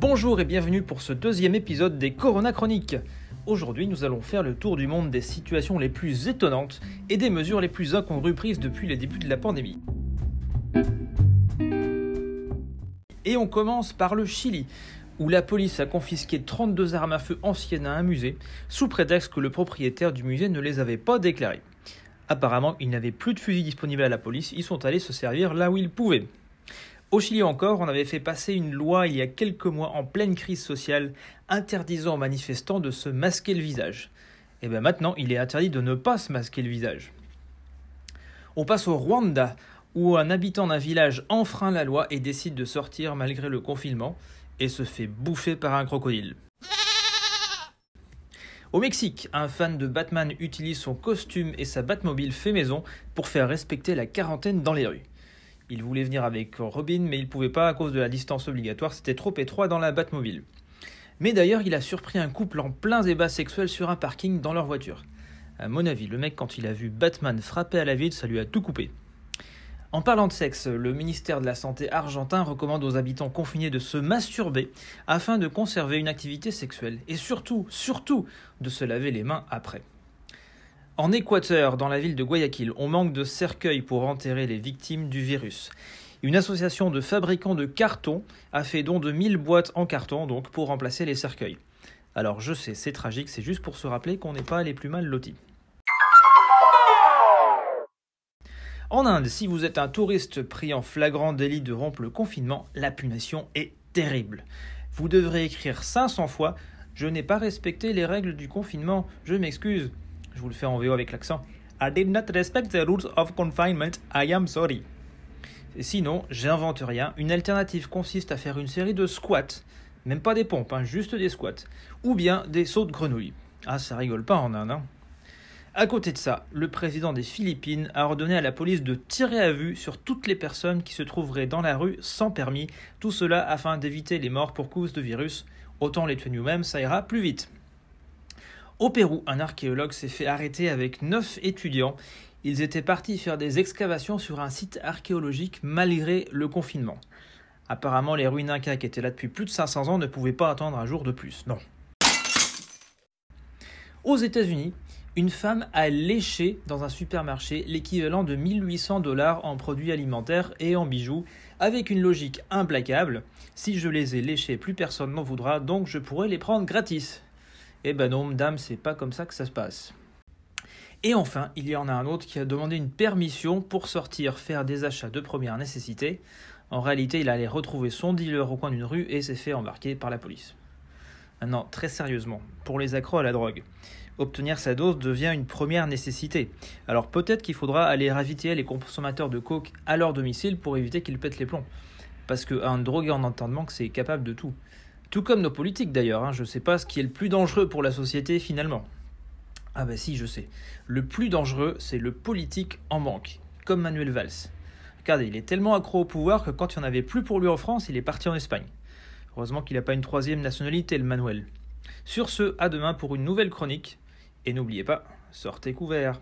Bonjour et bienvenue pour ce deuxième épisode des Corona Chroniques. Aujourd'hui, nous allons faire le tour du monde des situations les plus étonnantes et des mesures les plus incongrues prises depuis les débuts de la pandémie. Et on commence par le Chili, où la police a confisqué 32 armes à feu anciennes à un musée, sous prétexte que le propriétaire du musée ne les avait pas déclarées. Apparemment, il n'avait plus de fusils disponibles à la police, ils sont allés se servir là où ils pouvaient. Au Chili encore, on avait fait passer une loi il y a quelques mois en pleine crise sociale interdisant aux manifestants de se masquer le visage. Et bien maintenant, il est interdit de ne pas se masquer le visage. On passe au Rwanda, où un habitant d'un village enfreint la loi et décide de sortir malgré le confinement et se fait bouffer par un crocodile. Au Mexique, un fan de Batman utilise son costume et sa Batmobile fait maison pour faire respecter la quarantaine dans les rues. Il voulait venir avec Robin, mais il ne pouvait pas à cause de la distance obligatoire, c'était trop étroit dans la Batmobile. Mais d'ailleurs, il a surpris un couple en plein débat sexuel sur un parking dans leur voiture. À mon avis, le mec, quand il a vu Batman frapper à la ville, ça lui a tout coupé. En parlant de sexe, le ministère de la Santé argentin recommande aux habitants confinés de se masturber afin de conserver une activité sexuelle et surtout, surtout, de se laver les mains après. En Équateur, dans la ville de Guayaquil, on manque de cercueils pour enterrer les victimes du virus. Une association de fabricants de carton a fait don de 1000 boîtes en carton donc pour remplacer les cercueils. Alors je sais, c'est tragique, c'est juste pour se rappeler qu'on n'est pas les plus mal lotis. En Inde, si vous êtes un touriste pris en flagrant délit de rompre le confinement, la punition est terrible. Vous devrez écrire 500 fois Je n'ai pas respecté les règles du confinement, je m'excuse. Je vous le fais en VO avec l'accent. I did not respect the rules of confinement, I am sorry. Sinon, j'invente rien. Une alternative consiste à faire une série de squats, même pas des pompes, hein, juste des squats, ou bien des sauts de grenouille. Ah, ça rigole pas en Inde. Hein. À côté de ça, le président des Philippines a ordonné à la police de tirer à vue sur toutes les personnes qui se trouveraient dans la rue sans permis, tout cela afin d'éviter les morts pour cause de virus. Autant les tuer nous-mêmes, ça ira plus vite. Au Pérou, un archéologue s'est fait arrêter avec neuf étudiants. Ils étaient partis faire des excavations sur un site archéologique malgré le confinement. Apparemment, les ruines incas qui étaient là depuis plus de 500 ans ne pouvaient pas attendre un jour de plus. Non. Aux États-Unis, une femme a léché dans un supermarché l'équivalent de 1800 dollars en produits alimentaires et en bijoux, avec une logique implacable. Si je les ai léchés, plus personne n'en voudra, donc je pourrais les prendre gratis. Eh ben non, dame, c'est pas comme ça que ça se passe. Et enfin, il y en a un autre qui a demandé une permission pour sortir faire des achats de première nécessité. En réalité, il allait retrouver son dealer au coin d'une rue et s'est fait embarquer par la police. Maintenant, très sérieusement, pour les accros à la drogue, obtenir sa dose devient une première nécessité. Alors peut-être qu'il faudra aller raviter les consommateurs de coke à leur domicile pour éviter qu'ils pètent les plombs. Parce qu'un drogué en entendement, c'est capable de tout. Tout comme nos politiques d'ailleurs, hein. je ne sais pas ce qui est le plus dangereux pour la société finalement. Ah bah si, je sais. Le plus dangereux, c'est le politique en manque, comme Manuel Valls. Regardez, il est tellement accro au pouvoir que quand il n'y en avait plus pour lui en France, il est parti en Espagne. Heureusement qu'il n'a pas une troisième nationalité, le Manuel. Sur ce, à demain pour une nouvelle chronique. Et n'oubliez pas, sortez couverts.